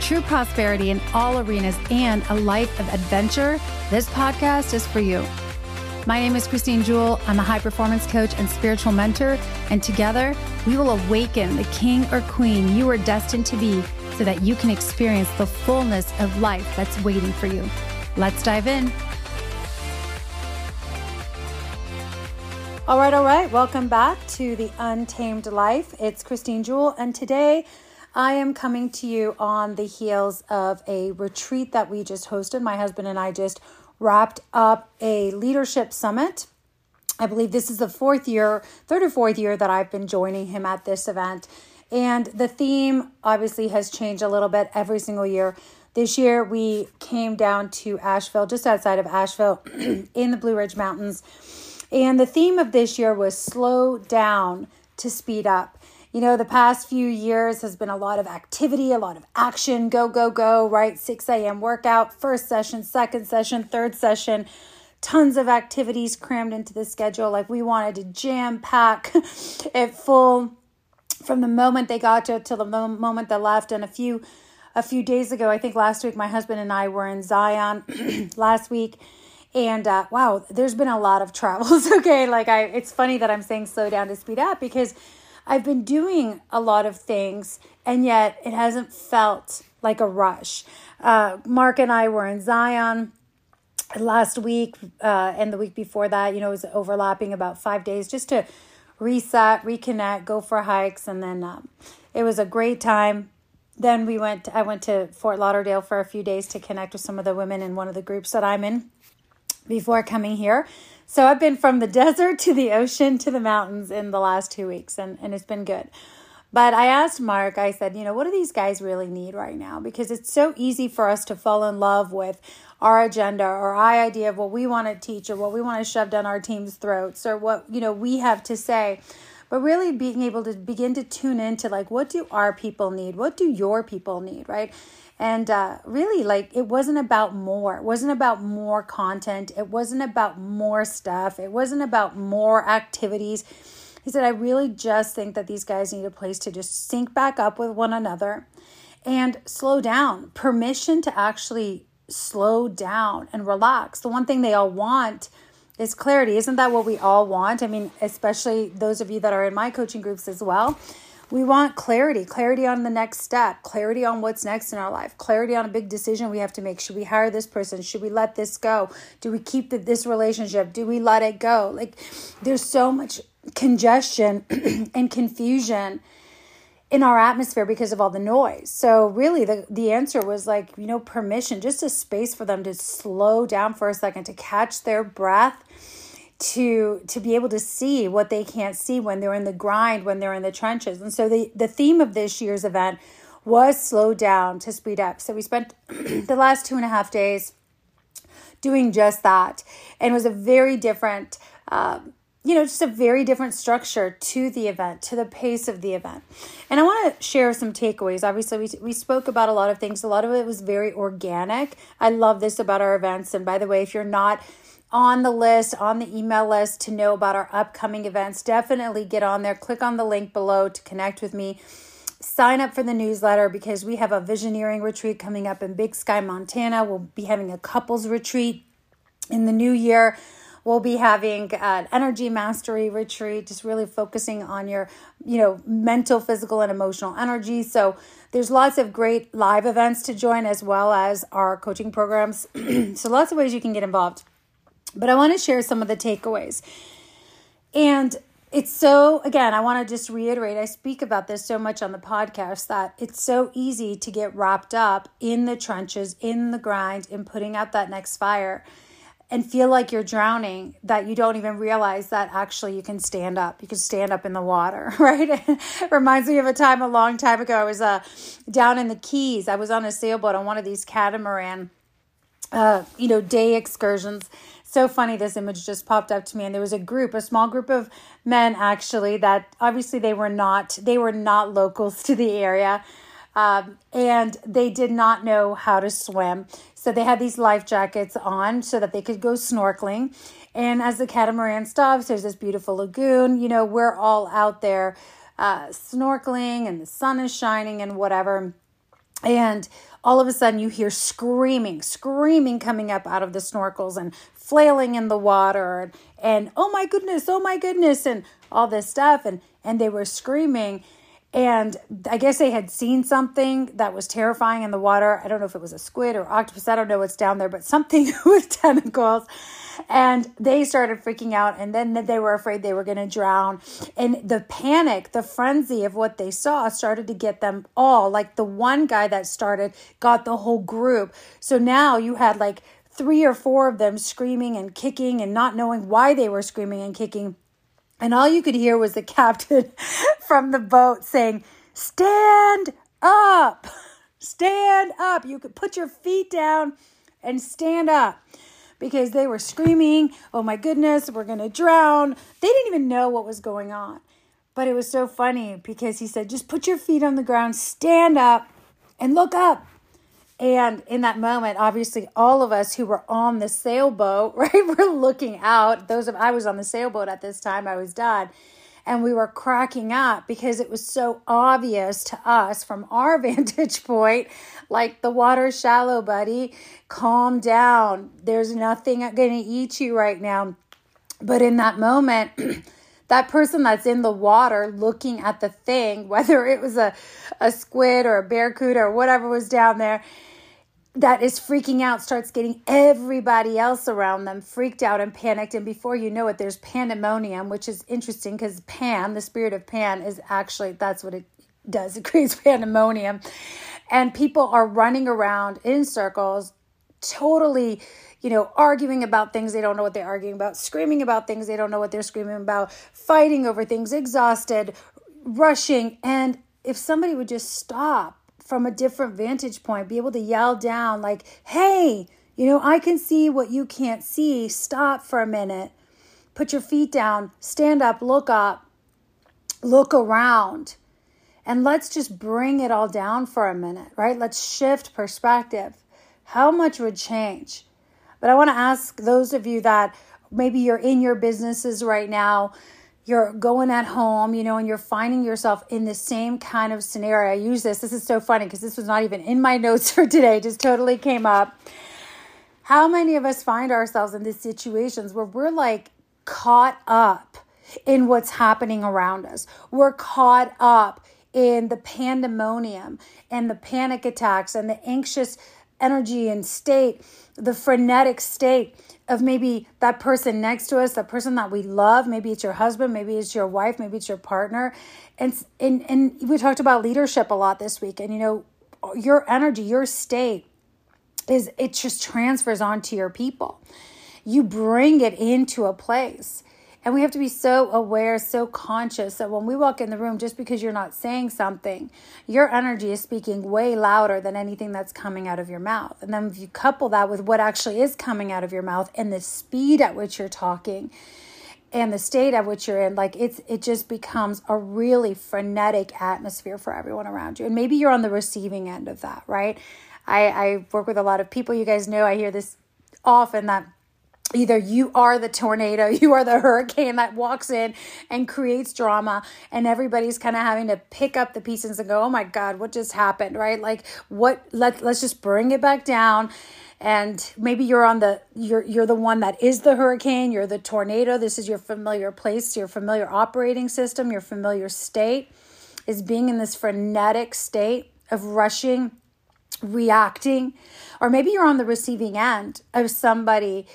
true prosperity in all arenas, and a life of adventure, this podcast is for you. My name is Christine Jewell. I'm a high performance coach and spiritual mentor, and together we will awaken the king or queen you are destined to be so that you can experience the fullness of life that's waiting for you. Let's dive in. All right, all right. Welcome back to the Untamed Life. It's Christine Jewell, and today I am coming to you on the heels of a retreat that we just hosted. My husband and I just wrapped up a leadership summit. I believe this is the fourth year, third or fourth year that I've been joining him at this event. And the theme obviously has changed a little bit every single year. This year we came down to Asheville, just outside of Asheville in the Blue Ridge Mountains. And the theme of this year was slow down to speed up. You know, the past few years has been a lot of activity, a lot of action, go, go, go, right? 6 a.m. workout, first session, second session, third session, tons of activities crammed into the schedule. Like we wanted to jam pack it full from the moment they got to till the moment they left. And a few a few days ago, I think last week, my husband and I were in Zion last week. And uh, wow, there's been a lot of travels. okay, like I, it's funny that I'm saying slow down to speed up because I've been doing a lot of things, and yet it hasn't felt like a rush. Uh, Mark and I were in Zion last week, uh, and the week before that, you know, it was overlapping about five days just to reset, reconnect, go for hikes, and then um, it was a great time. Then we went. I went to Fort Lauderdale for a few days to connect with some of the women in one of the groups that I'm in before coming here. So I've been from the desert to the ocean to the mountains in the last two weeks, and, and it's been good. But I asked Mark, I said, you know, what do these guys really need right now? Because it's so easy for us to fall in love with our agenda or our idea of what we want to teach or what we want to shove down our team's throats or what, you know, we have to say. But really being able to begin to tune into like, what do our people need? What do your people need, right? And uh, really, like, it wasn't about more. It wasn't about more content. It wasn't about more stuff. It wasn't about more activities. He said, I really just think that these guys need a place to just sync back up with one another and slow down. Permission to actually slow down and relax. The one thing they all want is clarity. Isn't that what we all want? I mean, especially those of you that are in my coaching groups as well. We want clarity, clarity on the next step, clarity on what's next in our life, clarity on a big decision we have to make. Should we hire this person? Should we let this go? Do we keep this relationship? Do we let it go? Like, there's so much congestion and confusion in our atmosphere because of all the noise. So really the the answer was like, you know, permission, just a space for them to slow down for a second to catch their breath to to be able to see what they can't see when they're in the grind when they're in the trenches. And so the the theme of this year's event was slow down to speed up. So we spent the last two and a half days doing just that. And it was a very different um, you know just a very different structure to the event to the pace of the event. And i want to share some takeaways. Obviously we, we spoke about a lot of things. A lot of it was very organic. I love this about our events. And by the way if you're not on the list, on the email list to know about our upcoming events, definitely get on there. Click on the link below to connect with me. Sign up for the newsletter because we have a visioneering retreat coming up in Big Sky, Montana. We'll be having a couples retreat in the new year. We'll be having an energy mastery retreat, just really focusing on your, you know, mental, physical, and emotional energy. So there's lots of great live events to join as well as our coaching programs. so lots of ways you can get involved. But I want to share some of the takeaways. And it's so, again, I want to just reiterate I speak about this so much on the podcast that it's so easy to get wrapped up in the trenches, in the grind, in putting out that next fire. and feel like you're drowning that you don't even realize that actually you can stand up you can stand up in the water right it reminds me of a time a long time ago i was uh, down in the keys i was on a sailboat on one of these catamaran uh, you know day excursions so funny this image just popped up to me and there was a group a small group of men actually that obviously they were not they were not locals to the area um, and they did not know how to swim. So they had these life jackets on so that they could go snorkeling. And as the catamaran stops, there's this beautiful lagoon. You know, we're all out there uh, snorkeling and the sun is shining and whatever. And all of a sudden, you hear screaming, screaming coming up out of the snorkels and flailing in the water and, and oh my goodness, oh my goodness, and all this stuff. And, and they were screaming and I guess they had seen something that was terrifying in the water. I don't know if it was a squid or octopus. I don't know what's down there, but something with tentacles. And they started freaking out. And then they were afraid they were going to drown. And the panic, the frenzy of what they saw started to get them all. Like the one guy that started got the whole group. So now you had like three or four of them screaming and kicking and not knowing why they were screaming and kicking and all you could hear was the captain from the boat saying, Stand up, stand up. You could put your feet down and stand up because they were screaming, Oh my goodness, we're going to drown. They didn't even know what was going on. But it was so funny because he said, Just put your feet on the ground, stand up, and look up. And in that moment, obviously, all of us who were on the sailboat, right, were looking out. Those of I was on the sailboat at this time, I was done. And we were cracking up because it was so obvious to us from our vantage point like the water's shallow, buddy. Calm down. There's nothing going to eat you right now. But in that moment, that person that's in the water looking at the thing, whether it was a, a squid or a barracuda or whatever was down there, that is freaking out starts getting everybody else around them freaked out and panicked. And before you know it there's pandemonium which is interesting because pan the spirit of pan is actually that's what it does. It creates pandemonium. And people are running around in circles totally you know arguing about things they don't know what they're arguing about screaming about things they don't know what they're screaming about fighting over things exhausted rushing. And if somebody would just stop from a different vantage point, be able to yell down, like, hey, you know, I can see what you can't see. Stop for a minute. Put your feet down, stand up, look up, look around, and let's just bring it all down for a minute, right? Let's shift perspective. How much would change? But I want to ask those of you that maybe you're in your businesses right now you're going at home, you know, and you're finding yourself in the same kind of scenario. I use this. This is so funny because this was not even in my notes for today, just totally came up. How many of us find ourselves in these situations where we're like caught up in what's happening around us? We're caught up in the pandemonium and the panic attacks and the anxious energy and state, the frenetic state of maybe that person next to us, that person that we love. Maybe it's your husband, maybe it's your wife, maybe it's your partner. And and and we talked about leadership a lot this week. And you know, your energy, your state is it just transfers onto your people. You bring it into a place. And we have to be so aware, so conscious that when we walk in the room, just because you're not saying something, your energy is speaking way louder than anything that's coming out of your mouth. And then if you couple that with what actually is coming out of your mouth and the speed at which you're talking, and the state at which you're in like it's it just becomes a really frenetic atmosphere for everyone around you. And maybe you're on the receiving end of that right? I i work with a lot of people. You guys know i hear this often that either you are the tornado, you are the hurricane that walks in and creates drama, and everybody's kind of having to pick up the pieces and go, "Oh my God, what just happened?" Right? Like, what? Let Let's just bring it back down. And maybe you're on the you're you're the one that is the hurricane. You're the tornado. This is your familiar place, your familiar operating system, your familiar state is being in this frenetic state of rushing, reacting, or maybe you're on the receiving end of somebody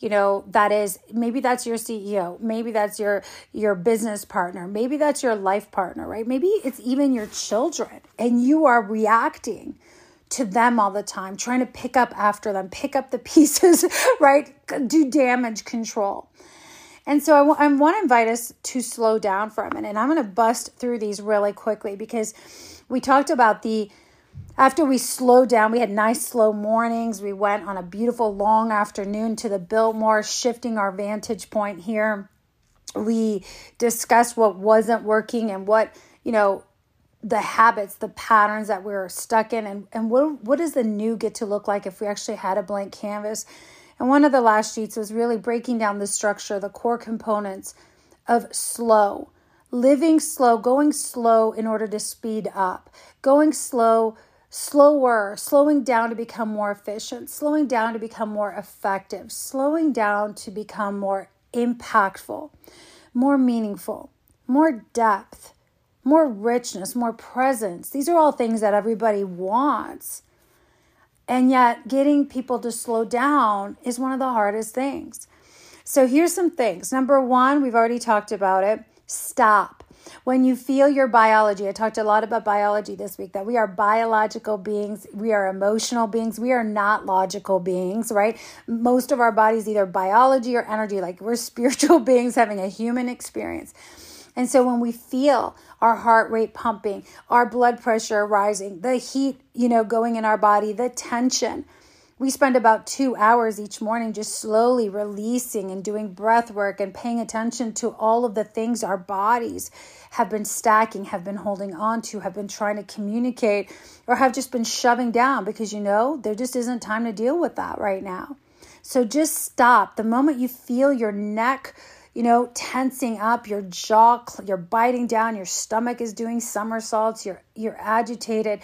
you know that is maybe that's your ceo maybe that's your your business partner maybe that's your life partner right maybe it's even your children and you are reacting to them all the time, trying to pick up after them, pick up the pieces, right? Do damage control. And so I, w- I want to invite us to slow down for a minute. And I'm going to bust through these really quickly because we talked about the after we slowed down, we had nice slow mornings. We went on a beautiful long afternoon to the Biltmore, shifting our vantage point here. We discussed what wasn't working and what, you know, the habits, the patterns that we are stuck in, and, and what, what does the new get to look like if we actually had a blank canvas? And one of the last sheets was really breaking down the structure, the core components of slow, living slow, going slow in order to speed up, going slow, slower, slowing down to become more efficient, slowing down to become more effective, slowing down to become more impactful, more meaningful, more depth more richness, more presence. These are all things that everybody wants. And yet, getting people to slow down is one of the hardest things. So, here's some things. Number one, we've already talked about it stop. When you feel your biology, I talked a lot about biology this week, that we are biological beings, we are emotional beings, we are not logical beings, right? Most of our bodies, either biology or energy, like we're spiritual beings having a human experience. And so when we feel our heart rate pumping, our blood pressure rising, the heat, you know, going in our body, the tension, we spend about two hours each morning just slowly releasing and doing breath work and paying attention to all of the things our bodies have been stacking, have been holding on to, have been trying to communicate, or have just been shoving down because you know there just isn't time to deal with that right now. So just stop. The moment you feel your neck you know, tensing up, your jaw, you're biting down, your stomach is doing somersaults, you're you're agitated,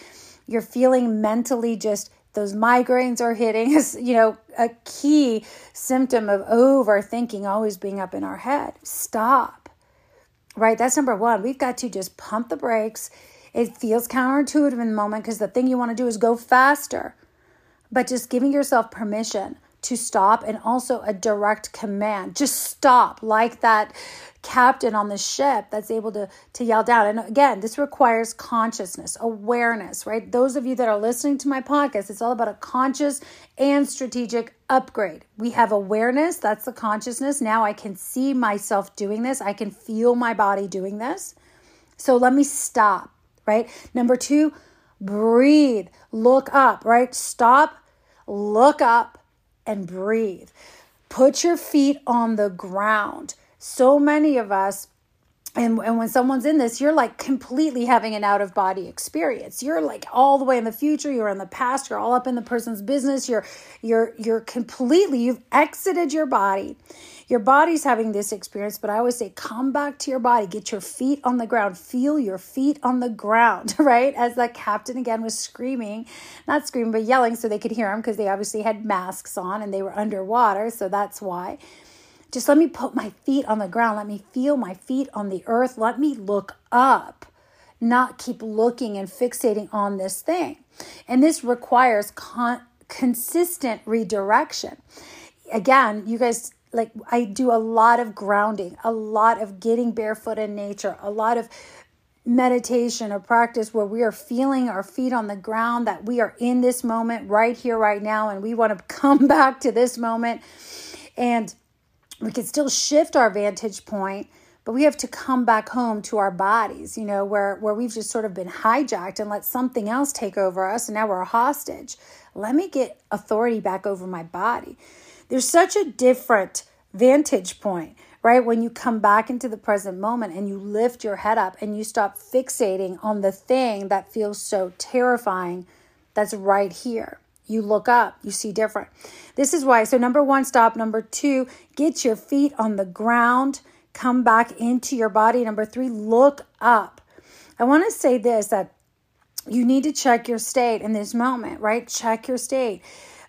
you're feeling mentally just those migraines are hitting is you know a key symptom of overthinking always being up in our head. Stop. Right? That's number one. We've got to just pump the brakes. It feels counterintuitive in the moment because the thing you want to do is go faster. But just giving yourself permission to stop and also a direct command. Just stop, like that captain on the ship that's able to, to yell down. And again, this requires consciousness, awareness, right? Those of you that are listening to my podcast, it's all about a conscious and strategic upgrade. We have awareness, that's the consciousness. Now I can see myself doing this, I can feel my body doing this. So let me stop, right? Number two, breathe, look up, right? Stop, look up and breathe. Put your feet on the ground. So many of us and, and when someone's in this, you're like completely having an out of body experience. You're like all the way in the future, you're in the past, you're all up in the person's business, you're you're you're completely, you've exited your body. Your body's having this experience, but I always say, come back to your body, get your feet on the ground, feel your feet on the ground, right? As that captain again was screaming, not screaming, but yelling so they could hear him because they obviously had masks on and they were underwater. So that's why. Just let me put my feet on the ground. Let me feel my feet on the earth. Let me look up, not keep looking and fixating on this thing. And this requires con- consistent redirection. Again, you guys like I do a lot of grounding, a lot of getting barefoot in nature, a lot of meditation or practice where we are feeling our feet on the ground, that we are in this moment right here, right now, and we want to come back to this moment. And we can still shift our vantage point but we have to come back home to our bodies you know where where we've just sort of been hijacked and let something else take over us and now we're a hostage let me get authority back over my body there's such a different vantage point right when you come back into the present moment and you lift your head up and you stop fixating on the thing that feels so terrifying that's right here you look up, you see different. This is why. So, number one, stop. Number two, get your feet on the ground, come back into your body. Number three, look up. I want to say this that you need to check your state in this moment, right? Check your state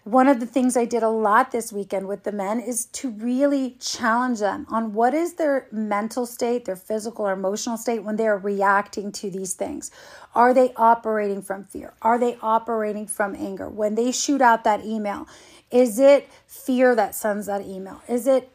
one of the things I did a lot this weekend with the men is to really challenge them on what is their mental state, their physical or emotional state when they're reacting to these things. Are they operating from fear? Are they operating from anger? When they shoot out that email, is it fear that sends that email? Is it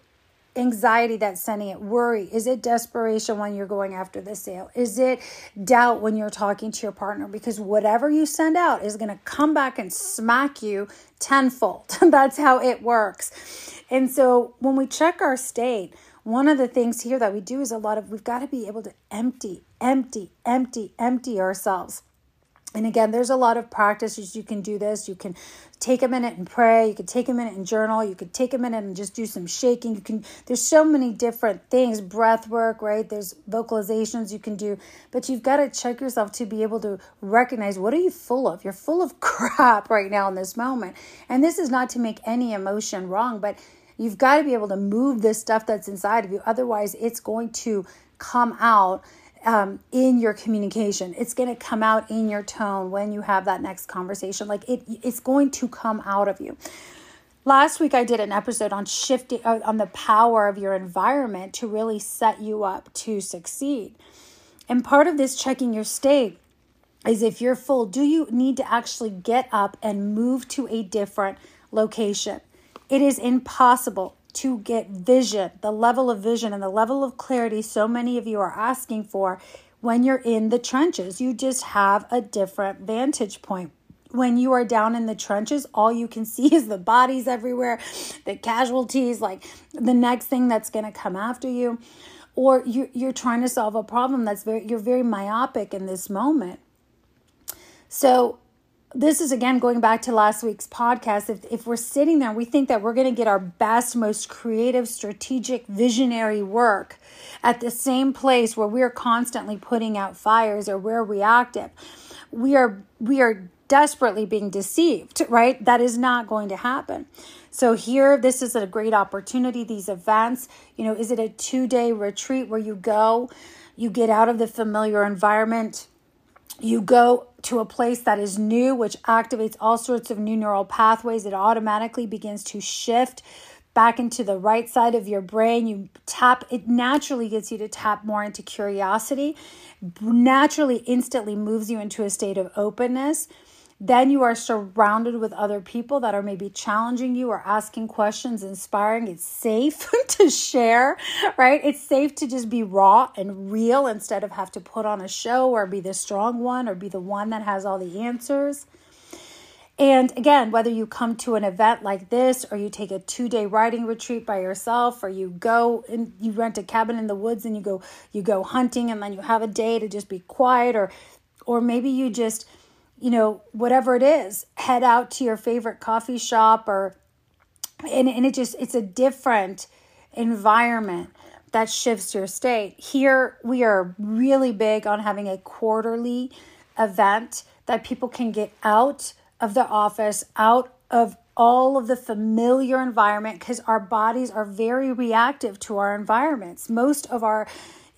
anxiety that's sending it? Worry? Is it desperation when you're going after the sale? Is it doubt when you're talking to your partner? Because whatever you send out is going to come back and smack you tenfold. that's how it works. And so when we check our state, one of the things here that we do is a lot of we've got to be able to empty, empty, empty, empty ourselves. And again, there's a lot of practices you can do this. You can take a minute and pray. You could take a minute and journal. You could take a minute and just do some shaking. You can there's so many different things, breath work, right? There's vocalizations you can do, but you've got to check yourself to be able to recognize what are you full of? You're full of crap right now in this moment. And this is not to make any emotion wrong, but you've got to be able to move this stuff that's inside of you. Otherwise, it's going to come out um, in your communication. It's going to come out in your tone when you have that next conversation. Like it, it's going to come out of you. Last week, I did an episode on shifting uh, on the power of your environment to really set you up to succeed. And part of this checking your state is if you're full, do you need to actually get up and move to a different location? It is impossible to get vision, the level of vision and the level of clarity so many of you are asking for when you're in the trenches. You just have a different vantage point. When you are down in the trenches, all you can see is the bodies everywhere, the casualties, like the next thing that's going to come after you. Or you, you're trying to solve a problem that's very, you're very myopic in this moment. So this is again going back to last week's podcast. If, if we're sitting there, we think that we're going to get our best, most creative, strategic, visionary work at the same place where we're constantly putting out fires or we're reactive. We are we are desperately being deceived, right? That is not going to happen. So here, this is a great opportunity. These events, you know, is it a two day retreat where you go, you get out of the familiar environment, you go to a place that is new, which activates all sorts of new neural pathways. It automatically begins to shift back into the right side of your brain. You tap, it naturally gets you to tap more into curiosity, naturally, instantly moves you into a state of openness. Then you are surrounded with other people that are maybe challenging you or asking questions, inspiring. It's safe to share, right? It's safe to just be raw and real instead of have to put on a show or be the strong one or be the one that has all the answers. And again, whether you come to an event like this or you take a two day writing retreat by yourself or you go and you rent a cabin in the woods and you go you go hunting and then you have a day to just be quiet or or maybe you just you know, whatever it is, head out to your favorite coffee shop or and, and it just it's a different environment that shifts your state. Here we are really big on having a quarterly event that people can get out of the office, out of all of the familiar environment because our bodies are very reactive to our environments. Most of our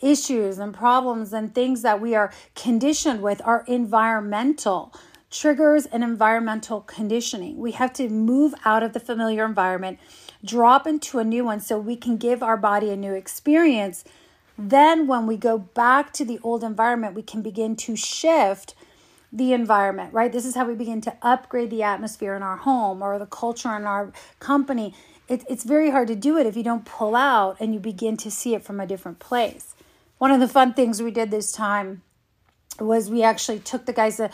issues and problems and things that we are conditioned with are environmental triggers and environmental conditioning. We have to move out of the familiar environment, drop into a new one so we can give our body a new experience. Then, when we go back to the old environment, we can begin to shift the environment, right? This is how we begin to upgrade the atmosphere in our home or the culture in our company. It, it's very hard to do it if you don't pull out and you begin to see it from a different place. One of the fun things we did this time was we actually took the guys that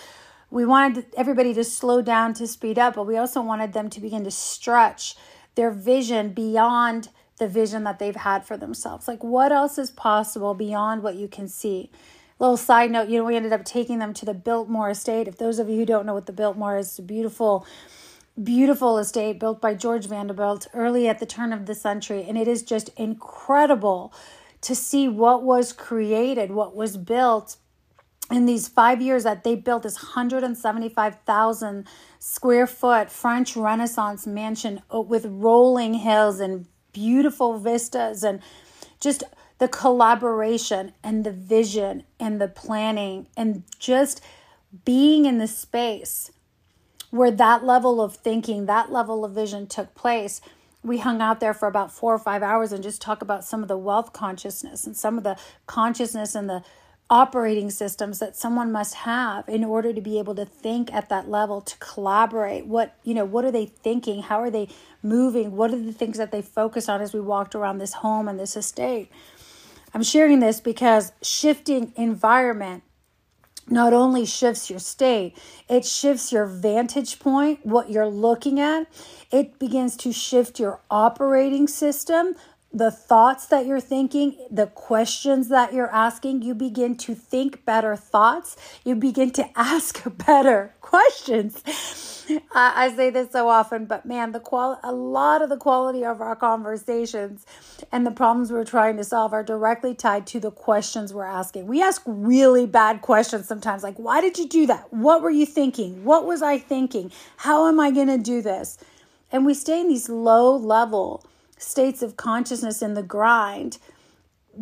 we wanted everybody to slow down to speed up, but we also wanted them to begin to stretch their vision beyond the vision that they've had for themselves. Like, what else is possible beyond what you can see? Little side note, you know, we ended up taking them to the Biltmore Estate. If those of you who don't know what the Biltmore is, it's a beautiful, beautiful estate built by George Vanderbilt early at the turn of the century. And it is just incredible to see what was created, what was built. In these five years that they built this 175,000 square foot French Renaissance mansion uh, with rolling hills and beautiful vistas and just the collaboration and the vision and the planning and just being in the space where that level of thinking, that level of vision took place we hung out there for about four or five hours and just talk about some of the wealth consciousness and some of the consciousness and the operating systems that someone must have in order to be able to think at that level to collaborate. What you know what are they thinking? How are they moving? What are the things that they focus on as we walked around this home and this estate? I'm sharing this because shifting environment not only shifts your state, it shifts your vantage point, what you're looking at. It begins to shift your operating system, the thoughts that you're thinking, the questions that you're asking, you begin to think better thoughts. You begin to ask better questions. I, I say this so often, but man, the qual a lot of the quality of our conversations and the problems we're trying to solve are directly tied to the questions we're asking. We ask really bad questions sometimes, like, why did you do that? What were you thinking? What was I thinking? How am I going to do this? And we stay in these low level states of consciousness in the grind,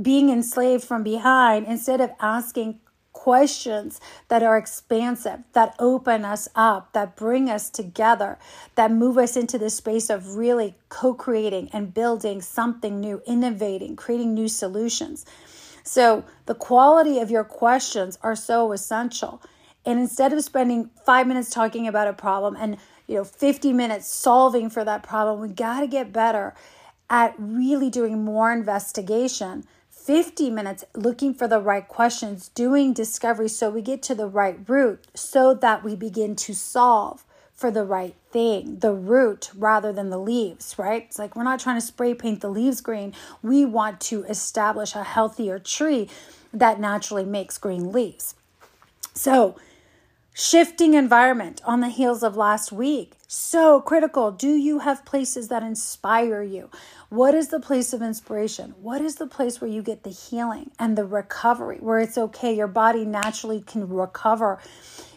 being enslaved from behind, instead of asking questions that are expansive, that open us up, that bring us together, that move us into the space of really co creating and building something new, innovating, creating new solutions. So, the quality of your questions are so essential. And instead of spending five minutes talking about a problem and you know 50 minutes solving for that problem, we got to get better at really doing more investigation 50 minutes looking for the right questions, doing discovery so we get to the right root so that we begin to solve for the right thing, the root rather than the leaves, right? It's like we're not trying to spray paint the leaves green. We want to establish a healthier tree that naturally makes green leaves. So, Shifting environment on the heels of last week. So critical. Do you have places that inspire you? What is the place of inspiration? What is the place where you get the healing and the recovery, where it's okay? Your body naturally can recover.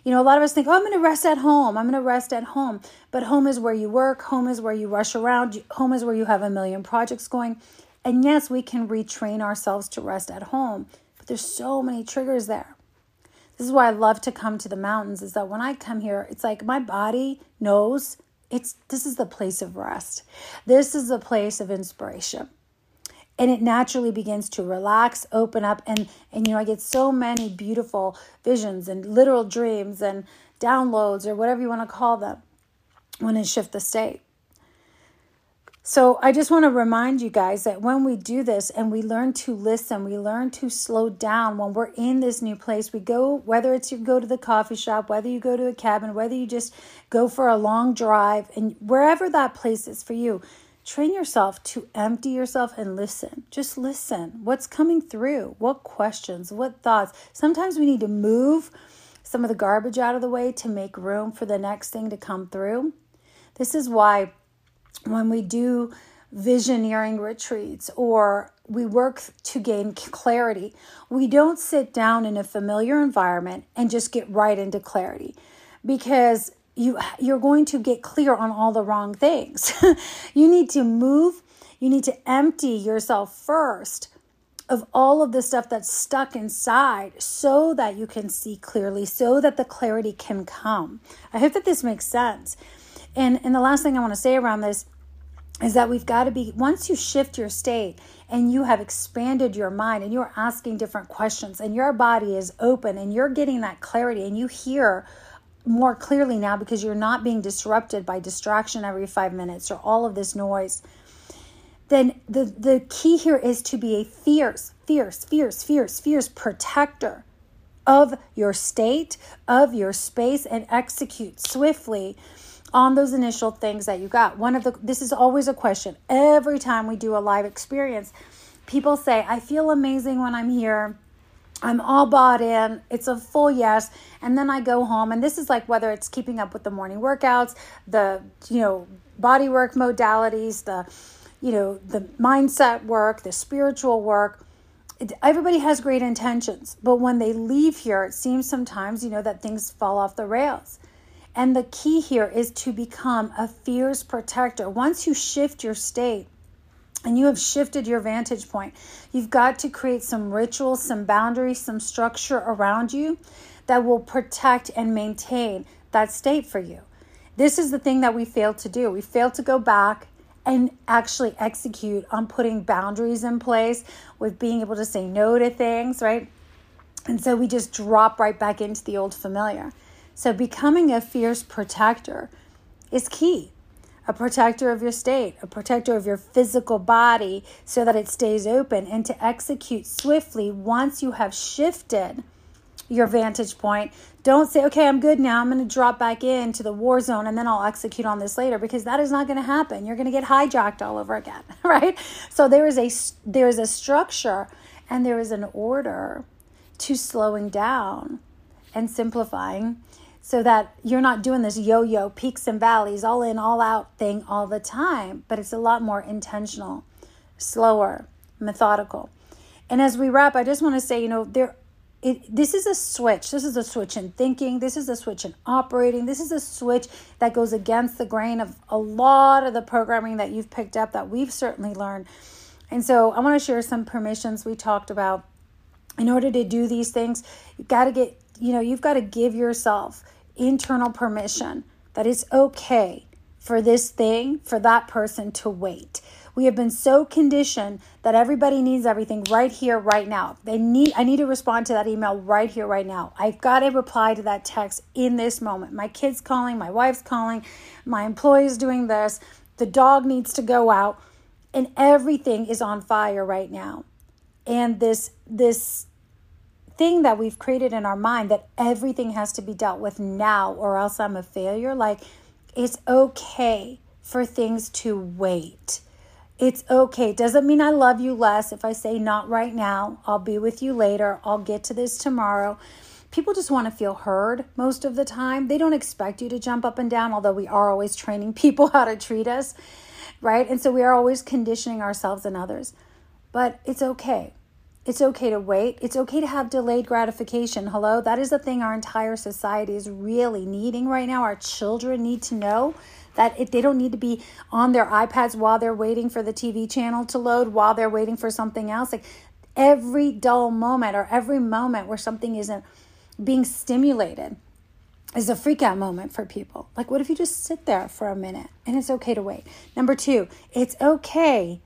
You know, a lot of us think, oh, I'm going to rest at home. I'm going to rest at home. But home is where you work, home is where you rush around, home is where you have a million projects going. And yes, we can retrain ourselves to rest at home, but there's so many triggers there. This is why I love to come to the mountains is that when I come here, it's like my body knows it's this is the place of rest. This is the place of inspiration. And it naturally begins to relax, open up and and you know I get so many beautiful visions and literal dreams and downloads or whatever you want to call them when I shift the state. So I just want to remind you guys that when we do this and we learn to listen, we learn to slow down when we're in this new place. We go, whether it's you go to the coffee shop, whether you go to a cabin, whether you just go for a long drive, and wherever that place is for you, train yourself to empty yourself and listen. Just listen. What's coming through? What questions? What thoughts? Sometimes we need to move some of the garbage out of the way to make room for the next thing to come through. This is why when we do visioneering retreats or we work to gain clarity, we don't sit down in a familiar environment and just get right into clarity because you you're going to get clear on all the wrong things. you need to move, you need to empty yourself first of all of the stuff that's stuck inside so that you can see clearly, so that the clarity can come. I hope that this makes sense. And and the last thing I want to say around this is that we've got to be once you shift your state and you have expanded your mind and you're asking different questions and your body is open and you're getting that clarity and you hear more clearly now because you're not being disrupted by distraction every 5 minutes or all of this noise then the the key here is to be a fierce fierce fierce fierce fierce protector of your state of your space and execute swiftly on those initial things that you got. One of the this is always a question. Every time we do a live experience, people say, "I feel amazing when I'm here." I'm all bought in. It's a full yes. And then I go home and this is like whether it's keeping up with the morning workouts, the, you know, body work modalities, the, you know, the mindset work, the spiritual work. It, everybody has great intentions, but when they leave here, it seems sometimes, you know, that things fall off the rails. And the key here is to become a fierce protector. Once you shift your state, and you have shifted your vantage point. You've got to create some rituals, some boundaries, some structure around you that will protect and maintain that state for you. This is the thing that we fail to do. We fail to go back and actually execute on putting boundaries in place with being able to say no to things, right? And so we just drop right back into the old familiar. So becoming a fierce protector is key. A protector of your state, a protector of your physical body so that it stays open, and to execute swiftly once you have shifted your vantage point. Don't say, okay, I'm good now. I'm going to drop back into the war zone and then I'll execute on this later because that is not going to happen. You're going to get hijacked all over again, right? So there is a there is a structure and there is an order to slowing down and simplifying so that you're not doing this yo yo peaks and valleys, all in, all out thing all the time, but it's a lot more intentional, slower, methodical. And as we wrap, I just want to say, you know, there it, this is a switch. This is a switch in thinking. This is a switch in operating. This is a switch that goes against the grain of a lot of the programming that you've picked up that we've certainly learned. And so I want to share some permissions we talked about. In order to do these things, you've got to get, you know, you've got to give yourself internal permission that it's okay for this thing, for that person to wait. We have been so conditioned that everybody needs everything right here, right now. They need I need to respond to that email right here, right now. I've got to reply to that text in this moment. My kid's calling, my wife's calling, my employee's doing this, the dog needs to go out, and everything is on fire right now. And this this thing that we've created in our mind that everything has to be dealt with now or else I'm a failure, like it's okay for things to wait. It's okay. It doesn't mean I love you less if I say not right now. I'll be with you later. I'll get to this tomorrow. People just want to feel heard most of the time. They don't expect you to jump up and down, although we are always training people how to treat us, right? And so we are always conditioning ourselves and others. But it's okay. It's okay to wait. It's okay to have delayed gratification. Hello? That is the thing our entire society is really needing right now. Our children need to know that if they don't need to be on their iPads while they're waiting for the TV channel to load, while they're waiting for something else. Like every dull moment or every moment where something isn't being stimulated is a freak out moment for people. Like, what if you just sit there for a minute and it's okay to wait? Number two, it's okay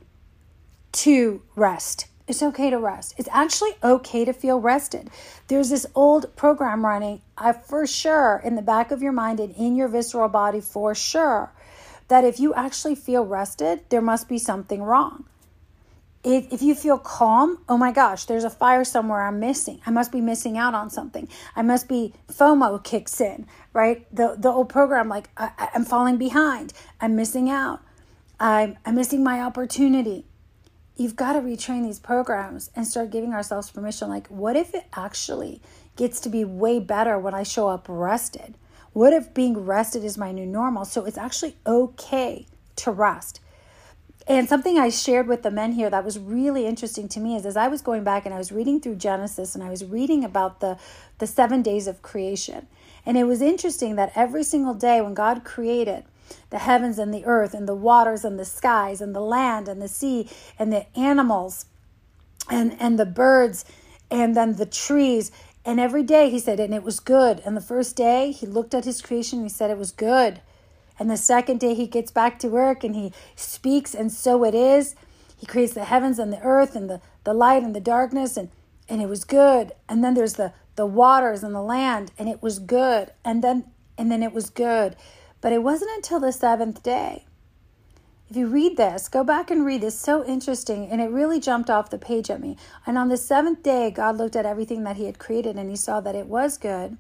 to rest. It's okay to rest. It's actually okay to feel rested. There's this old program running, for sure, in the back of your mind and in your visceral body, for sure, that if you actually feel rested, there must be something wrong. If, if you feel calm, oh my gosh, there's a fire somewhere I'm missing. I must be missing out on something. I must be, FOMO kicks in, right? The, the old program, like, I, I'm falling behind. I'm missing out. I'm, I'm missing my opportunity you've got to retrain these programs and start giving ourselves permission. Like, what if it actually gets to be way better when I show up rested? What if being rested is my new normal? So it's actually okay to rest. And something I shared with the men here that was really interesting to me is as I was going back and I was reading through Genesis and I was reading about the, the seven days of creation. And it was interesting that every single day when God created, the heavens and the earth and the waters and the skies and the land and the sea and the animals and and the birds and then the trees and every day he said and it was good and the first day he looked at his creation and he said it was good and the second day he gets back to work and he speaks and so it is he creates the heavens and the earth and the, the light and the darkness and and it was good and then there's the the waters and the land and it was good and then and then it was good but it wasn't until the seventh day. If you read this, go back and read this. So interesting. And it really jumped off the page at me. And on the seventh day, God looked at everything that He had created and He saw that it was good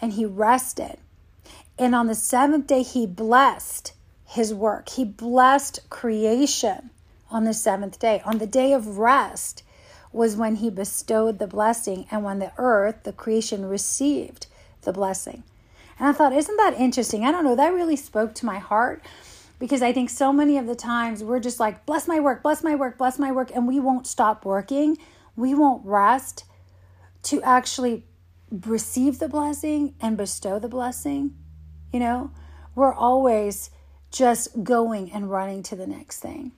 and He rested. And on the seventh day, He blessed His work. He blessed creation on the seventh day. On the day of rest was when He bestowed the blessing and when the earth, the creation, received the blessing. And I thought, isn't that interesting? I don't know, that really spoke to my heart because I think so many of the times we're just like, bless my work, bless my work, bless my work, and we won't stop working. We won't rest to actually receive the blessing and bestow the blessing. You know, we're always just going and running to the next thing.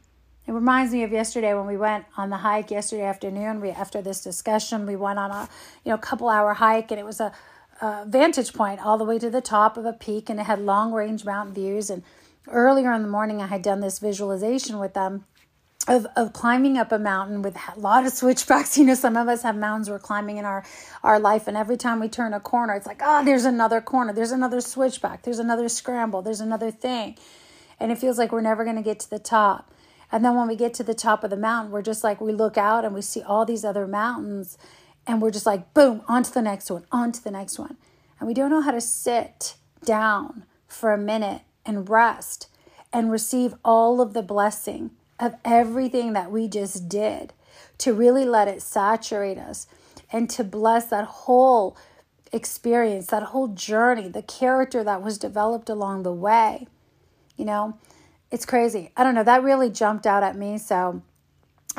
It reminds me of yesterday when we went on the hike yesterday afternoon. We after this discussion, we went on a you know couple hour hike, and it was a uh, vantage point all the way to the top of a peak, and it had long range mountain views. And earlier in the morning, I had done this visualization with them of, of climbing up a mountain with a lot of switchbacks. You know, some of us have mountains we're climbing in our, our life, and every time we turn a corner, it's like, oh, there's another corner, there's another switchback, there's another scramble, there's another thing. And it feels like we're never going to get to the top. And then when we get to the top of the mountain, we're just like, we look out and we see all these other mountains, and we're just like, boom, on to the next one, on to the next one. And we don't know how to sit down for a minute and rest and receive all of the blessing of everything that we just did, to really let it saturate us and to bless that whole experience, that whole journey, the character that was developed along the way. You know, it's crazy. I don't know. That really jumped out at me. So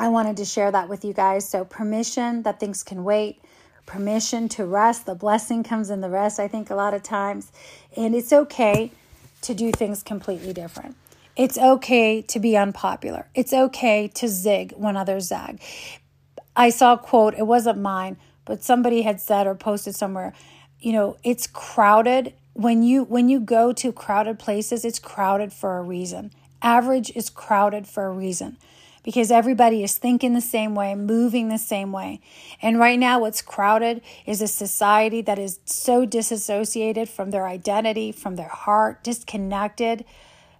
I wanted to share that with you guys. So, permission that things can wait, permission to rest. The blessing comes in the rest, I think, a lot of times. And it's okay to do things completely different. It's okay to be unpopular. It's okay to zig when others zag. I saw a quote, it wasn't mine, but somebody had said or posted somewhere, you know, it's crowded. When you when you go to crowded places, it's crowded for a reason. Average is crowded for a reason because everybody is thinking the same way, moving the same way. And right now, what's crowded is a society that is so disassociated from their identity, from their heart, disconnected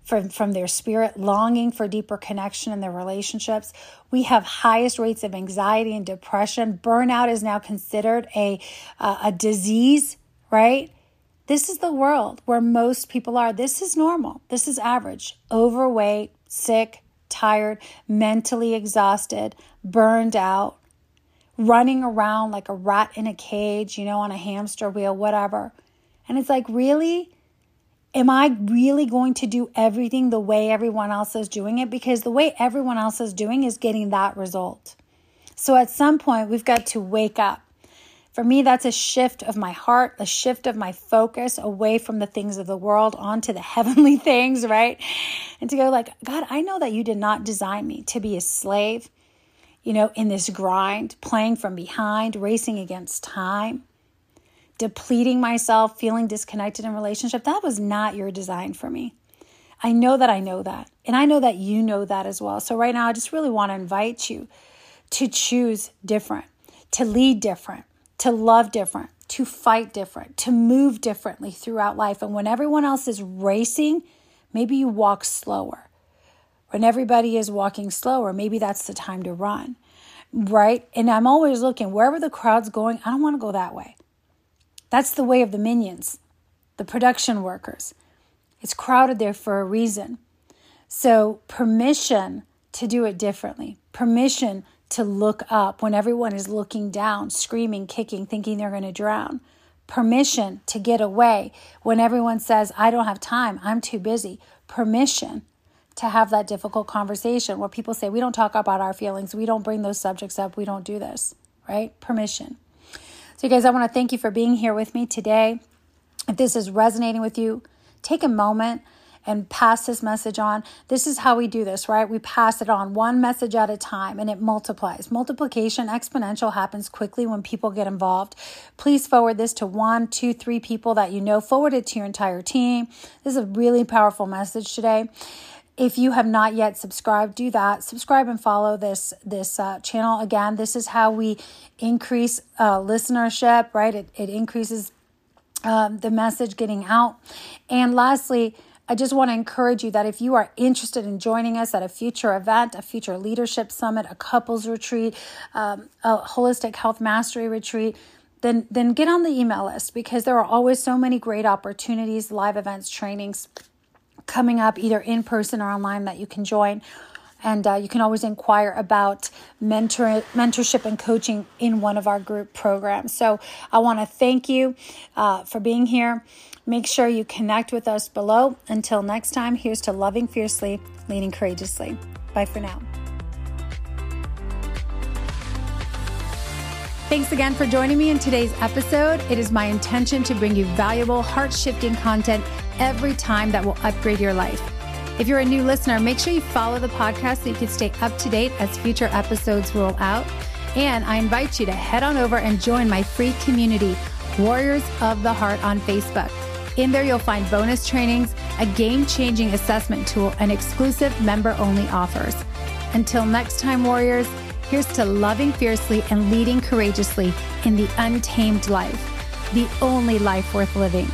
from, from their spirit, longing for deeper connection in their relationships. We have highest rates of anxiety and depression. Burnout is now considered a, uh, a disease, right? This is the world where most people are. This is normal. This is average. Overweight, sick, tired, mentally exhausted, burned out, running around like a rat in a cage, you know, on a hamster wheel, whatever. And it's like, really? am I really going to do everything the way everyone else is doing it? Because the way everyone else is doing is getting that result. So at some point, we've got to wake up. For me, that's a shift of my heart, a shift of my focus away from the things of the world onto the heavenly things, right? And to go like, God, I know that you did not design me to be a slave, you know, in this grind, playing from behind, racing against time depleting myself, feeling disconnected in relationship, that was not your design for me. I know that I know that. And I know that you know that as well. So right now I just really want to invite you to choose different, to lead different, to love different, to fight different, to move differently throughout life. And when everyone else is racing, maybe you walk slower. When everybody is walking slower, maybe that's the time to run. Right? And I'm always looking wherever the crowd's going, I don't want to go that way. That's the way of the minions, the production workers. It's crowded there for a reason. So, permission to do it differently, permission to look up when everyone is looking down, screaming, kicking, thinking they're going to drown. Permission to get away when everyone says, I don't have time, I'm too busy. Permission to have that difficult conversation where people say, We don't talk about our feelings, we don't bring those subjects up, we don't do this, right? Permission. So, you guys, I want to thank you for being here with me today. If this is resonating with you, take a moment and pass this message on. This is how we do this, right? We pass it on one message at a time and it multiplies. Multiplication exponential happens quickly when people get involved. Please forward this to one, two, three people that you know. Forward it to your entire team. This is a really powerful message today. If you have not yet subscribed, do that. Subscribe and follow this this uh, channel. Again, this is how we increase uh, listenership. Right, it it increases um, the message getting out. And lastly, I just want to encourage you that if you are interested in joining us at a future event, a future leadership summit, a couples retreat, um, a holistic health mastery retreat, then then get on the email list because there are always so many great opportunities, live events, trainings coming up either in person or online that you can join. And uh, you can always inquire about mentor, mentorship and coaching in one of our group programs. So I want to thank you uh, for being here. Make sure you connect with us below. Until next time, here's to loving fiercely, leading courageously. Bye for now. Thanks again for joining me in today's episode. It is my intention to bring you valuable, heart shifting content every time that will upgrade your life. If you're a new listener, make sure you follow the podcast so you can stay up to date as future episodes roll out. And I invite you to head on over and join my free community, Warriors of the Heart, on Facebook. In there, you'll find bonus trainings, a game changing assessment tool, and exclusive member only offers. Until next time, warriors, here's to loving fiercely and leading courageously in the untamed life, the only life worth living.